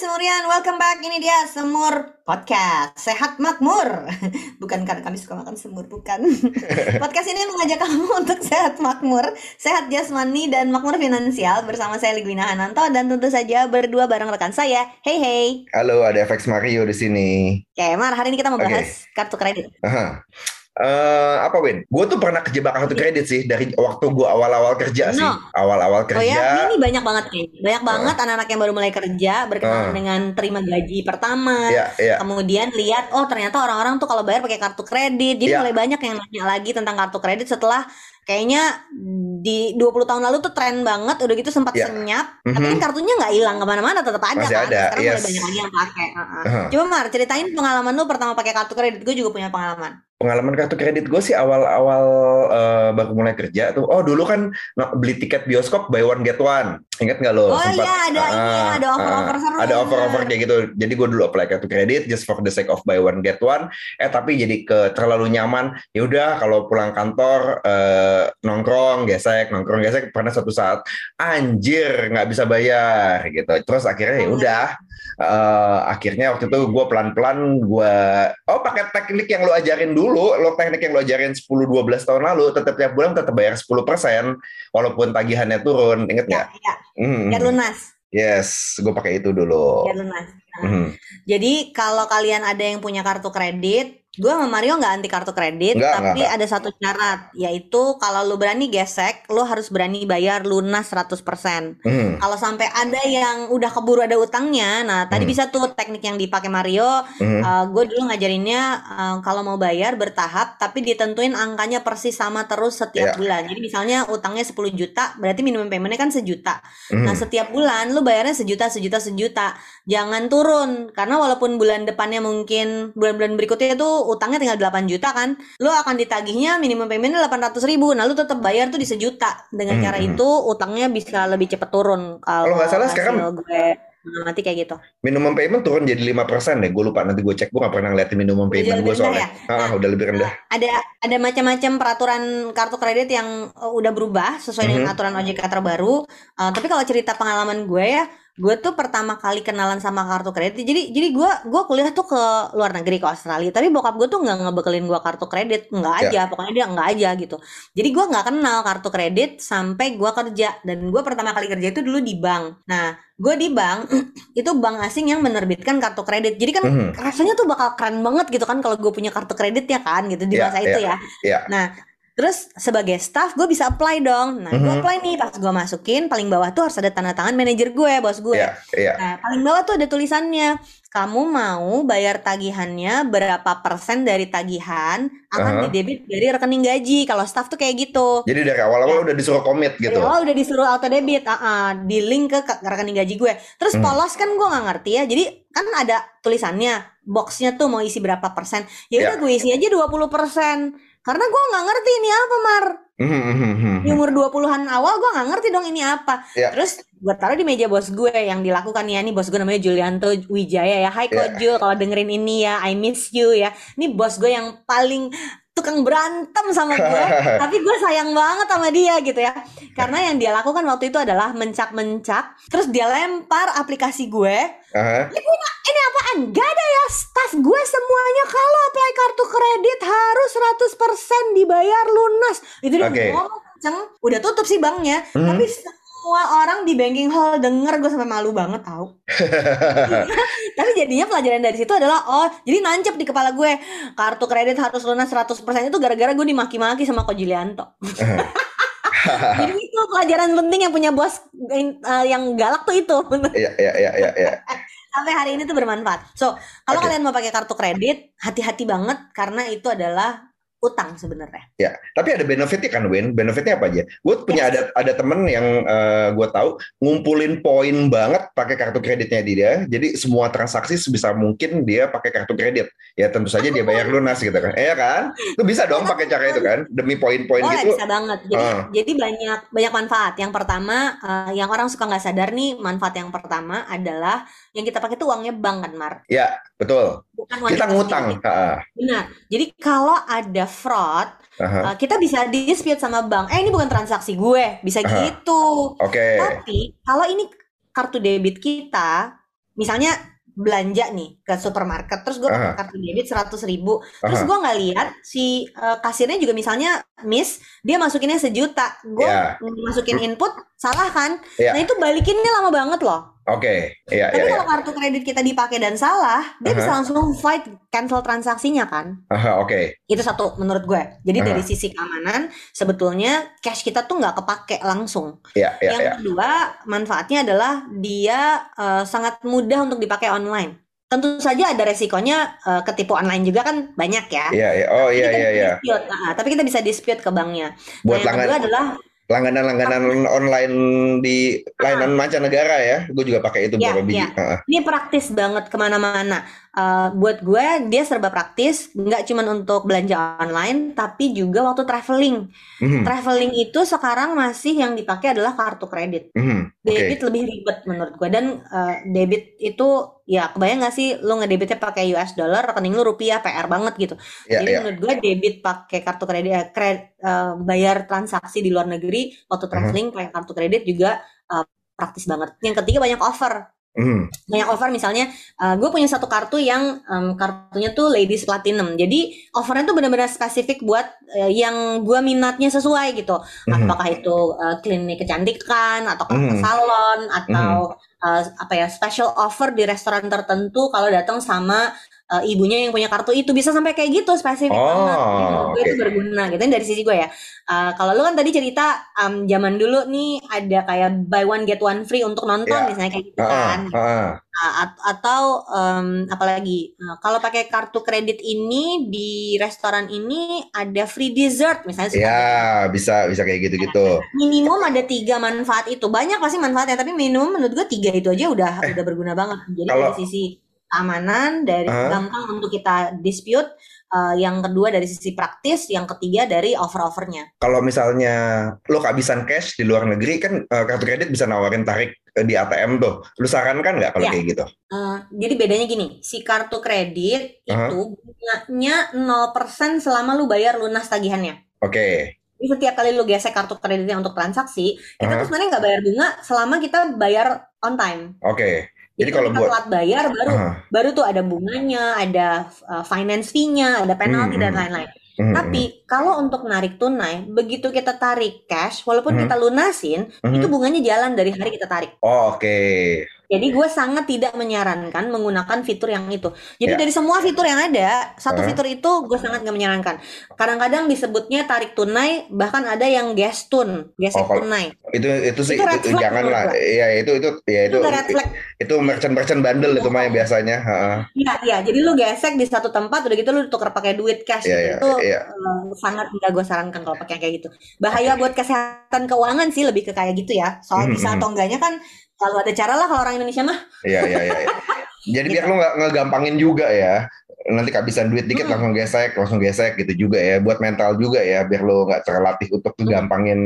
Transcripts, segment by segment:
Semurian, welcome back. Ini dia Semur Podcast. Sehat makmur. Bukan karena kami suka makan semur, bukan. Podcast ini mengajak kamu untuk sehat makmur, sehat jasmani dan makmur finansial bersama saya Ligwina Hananto dan tentu saja berdua bareng rekan saya. Hey hey. Halo, ada FX Mario di sini. Oke, Mar, hari ini kita mau bahas kartu kredit. Aha. Eh, apa Win? Gue tuh pernah kejebak kartu kredit sih dari waktu gue awal-awal kerja sih. No. Awal-awal Oh ya, kerja. ini banyak banget nih. Banyak banget anak-anak yang baru mulai kerja berkenalan Ah. dengan terima gaji pertama. Iya, iya. Kemudian lihat oh ternyata orang-orang tuh kalau bayar pakai kartu kredit. Jadi Iya. mulai banyak yang nanya lagi tentang kartu kredit setelah kayaknya di 20 tahun lalu tuh tren banget udah gitu sempat Iya. senyap tapi Mhm. kan kartunya nggak hilang ke mana-mana tetap ada Masih kan ada, sekarang mulai yes. banyak lagi yang pakai Heeh. Aha. coba Mar ceritain pengalaman lu pertama pakai kartu kredit gue juga punya pengalaman Pengalaman kartu kredit gue sih awal-awal eh, baru mulai kerja tuh. Oh dulu kan no- beli tiket bioskop buy one get one. Ingat nggak lo? oh iya ada ini ya, Ah, ada offer-offer ah, seru ada offer-offer kayak gitu. Jadi gue dulu apply kartu kredit just for the sake of buy one get one. Eh tapi jadi ke terlalu nyaman. Ya udah kalau pulang kantor eh, nongkrong gesek, nongkrong gesek. Pernah suatu saat anjir nggak bisa bayar gitu. Terus akhirnya ya udah. eh, akhirnya waktu itu gue pelan-pelan gue oh pakai teknik yang lo ajarin dulu lo teknik yang lo ajarin 10-12 tahun lalu tetap tiap bulan tetap bayar 10% walaupun tagihannya turun inget ya nggak? ya Hmm. biar lunas Yes, gue pakai itu dulu. biar lunas Nah, Hmm. Jadi kalau kalian ada yang punya kartu kredit, gue sama Mario nggak anti kartu kredit, Nggak, tapi nggak, ada satu syarat, yaitu kalau lu berani gesek, lu harus berani bayar lunas 100%. Hmm. Kalau sampai ada yang udah keburu ada utangnya, nah tadi Hmm. bisa tuh teknik yang dipakai Mario, Hmm. gue dulu ngajarinnya eh, kalau mau bayar bertahap, tapi ditentuin angkanya persis sama terus setiap Iya. bulan. Jadi misalnya utangnya 10 juta, berarti minimum paymentnya kan sejuta. Hmm. Nah, setiap bulan lu bayarnya sejuta, sejuta, sejuta. Jangan turun karena walaupun bulan depannya mungkin bulan-bulan berikutnya utangnya tinggal 8 juta kan, lu akan ditagihnya minimum paymentnya 800 ribu. Nah, lu tetap bayar tuh di sejuta. Dengan Hmm, cara hmm. itu utangnya bisa lebih cepet turun. Kalau nggak salah sekarang- gue mengamati kayak gitu. Minimum payment turun jadi 5% deh. Gue lupa nanti gue cek. Gue gak pernah ngeliatin minimum payment gue soalnya. ya? Ah, udah lebih rendah. Ada ada macam-macam peraturan kartu kredit yang uh, udah berubah sesuai dengan Mhm. aturan OJK terbaru. Uh, tapi kalau cerita pengalaman gue ya, gue tuh pertama kali kenalan sama kartu kredit. Jadi jadi gue gue kuliah tuh ke luar negeri ke Australia. Tapi bokap gue tuh nggak ngebekelin gue kartu kredit, nggak Ya. aja. Pokoknya dia nggak aja gitu. Jadi gue nggak kenal kartu kredit sampai gue kerja. Dan gue pertama kali kerja itu dulu di bank. Nah gue di bank itu bank asing yang menerbitkan kartu kredit. Jadi kan Mhm. rasanya tuh bakal keren banget gitu kan kalau gue punya kartu kredit ya kan gitu di Iya, masa iya, itu ya. iya. Nah, terus sebagai staff gue bisa apply dong. Nah, gue Mhm. apply nih pas gue masukin paling bawah tuh harus ada tanda tangan manajer gue, bos gue. Iya, iya. Nah, paling bawah tuh ada tulisannya, kamu mau bayar tagihannya berapa persen dari tagihan akan Aha. didebit dari rekening gaji. Kalau staff tuh kayak gitu. Jadi dari awal-awal udah disuruh komit Dari gitu. awal udah disuruh auto debit, ah, ah, di link ke ke rekening gaji gue. Terus Hmm. polos kan gue nggak ngerti ya. Jadi kan ada tulisannya, boxnya tuh mau isi berapa persen. Ya udah Ya. gue isi aja 20 persen. Karena gue nggak ngerti ini apa Mar. Hmm, hmm, hmm. Di umur 20-an awal gue nggak ngerti dong ini apa. Ya. Terus gue taruh di meja bos gue yang dilakukan ya. Ini bos gue namanya Julianto Wijaya ya. Hai Ya. Ko Jul, kalau dengerin ini ya, I miss you ya. Ini bos gue yang paling tukang berantem sama gue. tapi gue sayang banget sama dia gitu ya. Karena yang dia lakukan waktu itu adalah mencak-mencak. Terus dia lempar aplikasi gue. Aha. Ini ini apaan? Gak ada ya staff gue semuanya kalau apply kartu kredit harus 100% dibayar lunas. Itu dia Oke. ngomong kenceng. Udah tutup sih banknya, Hmm. tapi semua orang di banking hall denger gue sampai malu banget tau. Tapi jadinya pelajaran dari situ adalah oh, jadi nancep di kepala gue kartu kredit harus lunas 100% itu gara-gara gue dimaki-maki sama Ko Julianto. jadi itu pelajaran penting yang punya bos uh, yang galak tuh itu. Iya, iya, iya, iya, iya. Sampai hari ini tuh bermanfaat. So, kalau Oke. kalian mau pakai kartu kredit, hati-hati banget karena itu adalah utang sebenarnya. Ya, tapi ada benefitnya kan, Win. Benefitnya apa aja? Gue punya ada ada temen yang gue tahu ngumpulin poin banget pakai kartu kreditnya dia. Jadi semua transaksi sebisa mungkin dia pakai kartu kredit. Ya tentu saja dia bayar lunas gitu kan. Iya kan? Itu bisa dong pakai cara itu kan? Demi poin-poin Boleh gitu. bisa banget. Jadi Ah. jadi banyak banyak manfaat. Yang pertama, eh, yang orang suka nggak sadar nih, manfaat yang pertama adalah yang kita pakai tuh uangnya bank kan, Mar. Ya, betul. Bukan Kita ngutang. Benar. Jadi kalau ada fraud, eh, kita bisa dispute sama bank. Eh ini bukan transaksi gue, bisa Aha. gitu. Oke. Tapi kalau ini kartu debit kita, misalnya belanja nih ke supermarket, terus gue pakai Aha. kartu debit 100 ribu, terus Aha. gue nggak lihat si eh, kasirnya juga misalnya miss, dia masukinnya sejuta, gue Ya. masukin input salah kan? Ya. Nah itu balikinnya lama banget loh. Oke. Iya, Tapi iya, iya. kalau kartu kredit kita dipakai dan salah, dia Aha. bisa langsung fight cancel transaksinya kan? Aha, Oke. Itu satu menurut gue. Jadi Aha. dari sisi keamanan, sebetulnya cash kita tuh nggak kepake langsung. Iya, iya, Yang iya. kedua, manfaatnya adalah dia eh, sangat mudah untuk dipakai online. Tentu saja ada resikonya eh, ketipu online juga kan banyak ya. Iya, iya. Oh, iya, iya, iya. dispute. Tapi kita bisa dispute ke banknya. Nah, Buat yang kedua adalah langganan-langganan online di layanan mancanegara ya. Gue juga pakai itu Ya, beberapa biji. ya. Ha-ha. ini praktis banget ke mana-mana. Eh, buat gue dia serba praktis, nggak cuma untuk belanja online, tapi juga waktu traveling. Mhm, Traveling itu sekarang masih yang dipakai adalah kartu kredit. mhm. Oke. Debit lebih ribet menurut gue dan eh, debit itu ya kebayang gak sih lu ngedebitnya pakai US dollar rekening lu rupiah PR banget gitu. Iya, Jadi iya. menurut gue debit pakai kartu kredit eh, kred- eh, bayar transaksi di luar negeri waktu Uh-huh. traveling pakai kartu kredit juga eh, praktis banget. Yang ketiga banyak offer. Mhm. Banyak offer misalnya gue punya satu kartu yang em, kartunya tuh Ladies Platinum. Jadi offernya tuh benar-benar spesifik buat eh, yang gue minatnya sesuai gitu. Mhm. Apakah itu eh, klinik kecantikan atau ke Mhm. salon atau eh, apa ya special offer di restoran tertentu kalau datang sama eh, ibunya yang punya kartu itu bisa sampai kayak gitu spesifik Oh, banget. Menurut gue itu berguna gitu Ini dari sisi gue ya. Eh, kalau lu kan tadi cerita em, zaman dulu nih ada kayak buy one get one free untuk nonton Ya. misalnya kayak gitu Ha-ha, kan. Nah, at- atau em, apalagi Nah, kalau pakai kartu kredit ini di restoran ini ada free dessert misalnya suka Ya, bisa bisa kayak gitu-gitu. minimum ada tiga manfaat itu banyak pasti manfaatnya tapi minimum menurut gue tiga itu aja udah udah berguna banget jadi Eh, kalau- dari sisi keamanan dari Hah? gampang untuk kita dispute eh, yang kedua dari sisi praktis yang ketiga dari offer-offernya Kalau misalnya lo kehabisan cash di luar negeri kan eh, kartu kredit bisa nawarin tarik eh, di ATM tuh. Lu sarankan nggak kalau Ya. kayak gitu? Eh, jadi bedanya gini si kartu kredit Aha. itu bunganya 0% selama lu bayar lunas tagihannya Oke. Jadi setiap kali lu gesek kartu kreditnya untuk transaksi, kita Aha. tuh sebenarnya nggak bayar bunga selama kita bayar on time. Oke. Jadi kalau buat telat bayar baru Aha. baru tuh ada bunganya, ada uh, finance fee-nya, ada penalti Hmm, dan hmm. lain-lain. Mhm, Tapi kalau untuk narik tunai, begitu kita tarik cash, walaupun Hmm. kita lunasin, mhm. itu bunganya jalan dari hari kita tarik. Oh, Oke. Jadi gue sangat tidak menyarankan menggunakan fitur yang itu. Jadi Ya. dari semua fitur yang ada, satu Hah? fitur itu gue sangat gak menyarankan. Kadang-kadang disebutnya tarik tunai, bahkan ada yang gestun, gesek Oh, tunai. Itu itu sih Itu red itu, flag jangan menurut lah. gua. Iya, itu itu ya Itu itu red flag. itu merchant-merchant bandel itu mah yang biasanya. Ha-ha. Iya, iya. Jadi lu gesek di satu tempat, udah gitu lu tukar pakai duit cash. Iya, gitu. iya, itu iya. eh, sangat tidak gue sarankan kalau pakai kayak gitu. Bahaya buat kesehatan keuangan sih lebih ke kayak gitu ya. Soal Mhm, bisa mhm. atau enggaknya kan selalu ada cara lah kalau orang Indonesia mah. Iya, iya, iya. iya. Jadi biar Gitu. lu nggak ngegampangin juga ya. Nanti kehabisan duit dikit Hmm. langsung gesek, langsung gesek gitu juga ya. Buat mental juga ya, biar lu nggak terlatih untuk ngegampangin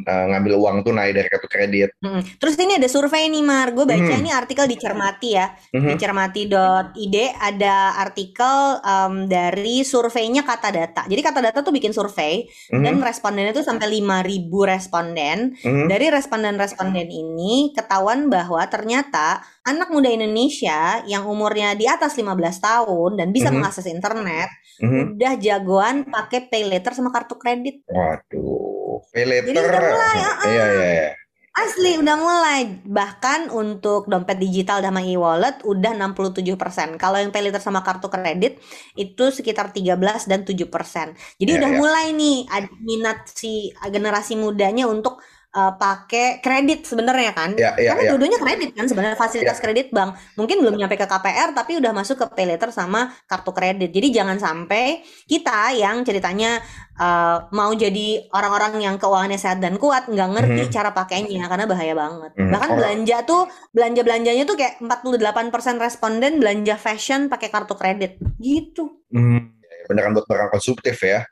eh, ngambil uang tunai dari kartu kredit. Mm. Terus ini ada survei nih Mar, gue baca Mhm. ini artikel di Cermati ya, di Mhm. cermati.id ada artikel em, dari surveinya Kata Data. Jadi Kata Data tuh bikin survei dan Mhm. respondennya tuh sampai 5.000 responden. Mhm. Dari responden-responden ini ketahuan bahwa ternyata anak muda Indonesia yang umurnya di atas 15 tahun dan bisa Mhm. mengakses internet Mhm. udah jagoan pakai pay later sama kartu kredit. Waduh, pay Jadi later. udah mulai, ah, Iya, iya, iya. Asli udah mulai. Bahkan untuk dompet digital sama e-wallet udah 67%. Kalau yang pay later sama kartu kredit itu sekitar 13 dan 7%. Jadi Iya, udah iya. mulai nih ada minat si generasi mudanya untuk uh, pakai kredit sebenarnya kan. Ya, ya, Karena ya. dua-duanya kredit kan sebenarnya fasilitas kredit bank. Mungkin belum nyampe ke KPR tapi udah masuk ke pay later sama kartu kredit. Jadi jangan sampai kita yang ceritanya uh, mau jadi orang-orang yang keuangannya sehat dan kuat nggak ngerti Mhm. cara pakainya karena bahaya banget. Mhm. Bahkan Orang- belanja tuh belanja-belanjanya tuh kayak 48% responden belanja fashion pakai kartu kredit. Gitu. Hmm, ya, beneran buat barang konsumtif ya.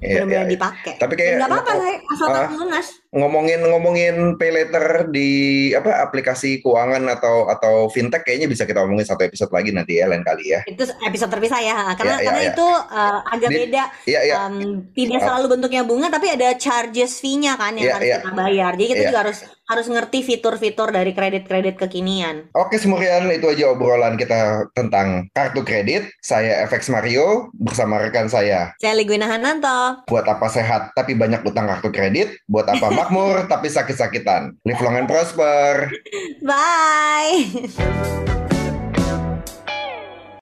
Iya, Bener-bener iya, iya. dipakai. Tapi kayak nggak apa-apa, saya asal ah. tahu lunas. ngomongin ngomongin pay later di apa aplikasi keuangan atau atau fintech kayaknya bisa kita omongin satu episode lagi nanti ya lain kali ya. Itu episode terpisah ya, karena Iya, iya, karena iya. itu uh, agak Di- beda. Iya iya. Um, tidak Oh. selalu bentuknya bunga, tapi ada charges fee-nya kan yang Iya, harus iya. kita bayar. Jadi kita Iya. juga harus harus ngerti fitur-fitur dari kredit-kredit kekinian. Oke Semurian itu aja obrolan kita tentang kartu kredit. Saya FX Mario bersama rekan saya. Saya Ligwina Hananto. Buat apa sehat tapi banyak utang kartu kredit? Buat apa makmur tapi sakit-sakitan? Live long and prosper. Bye.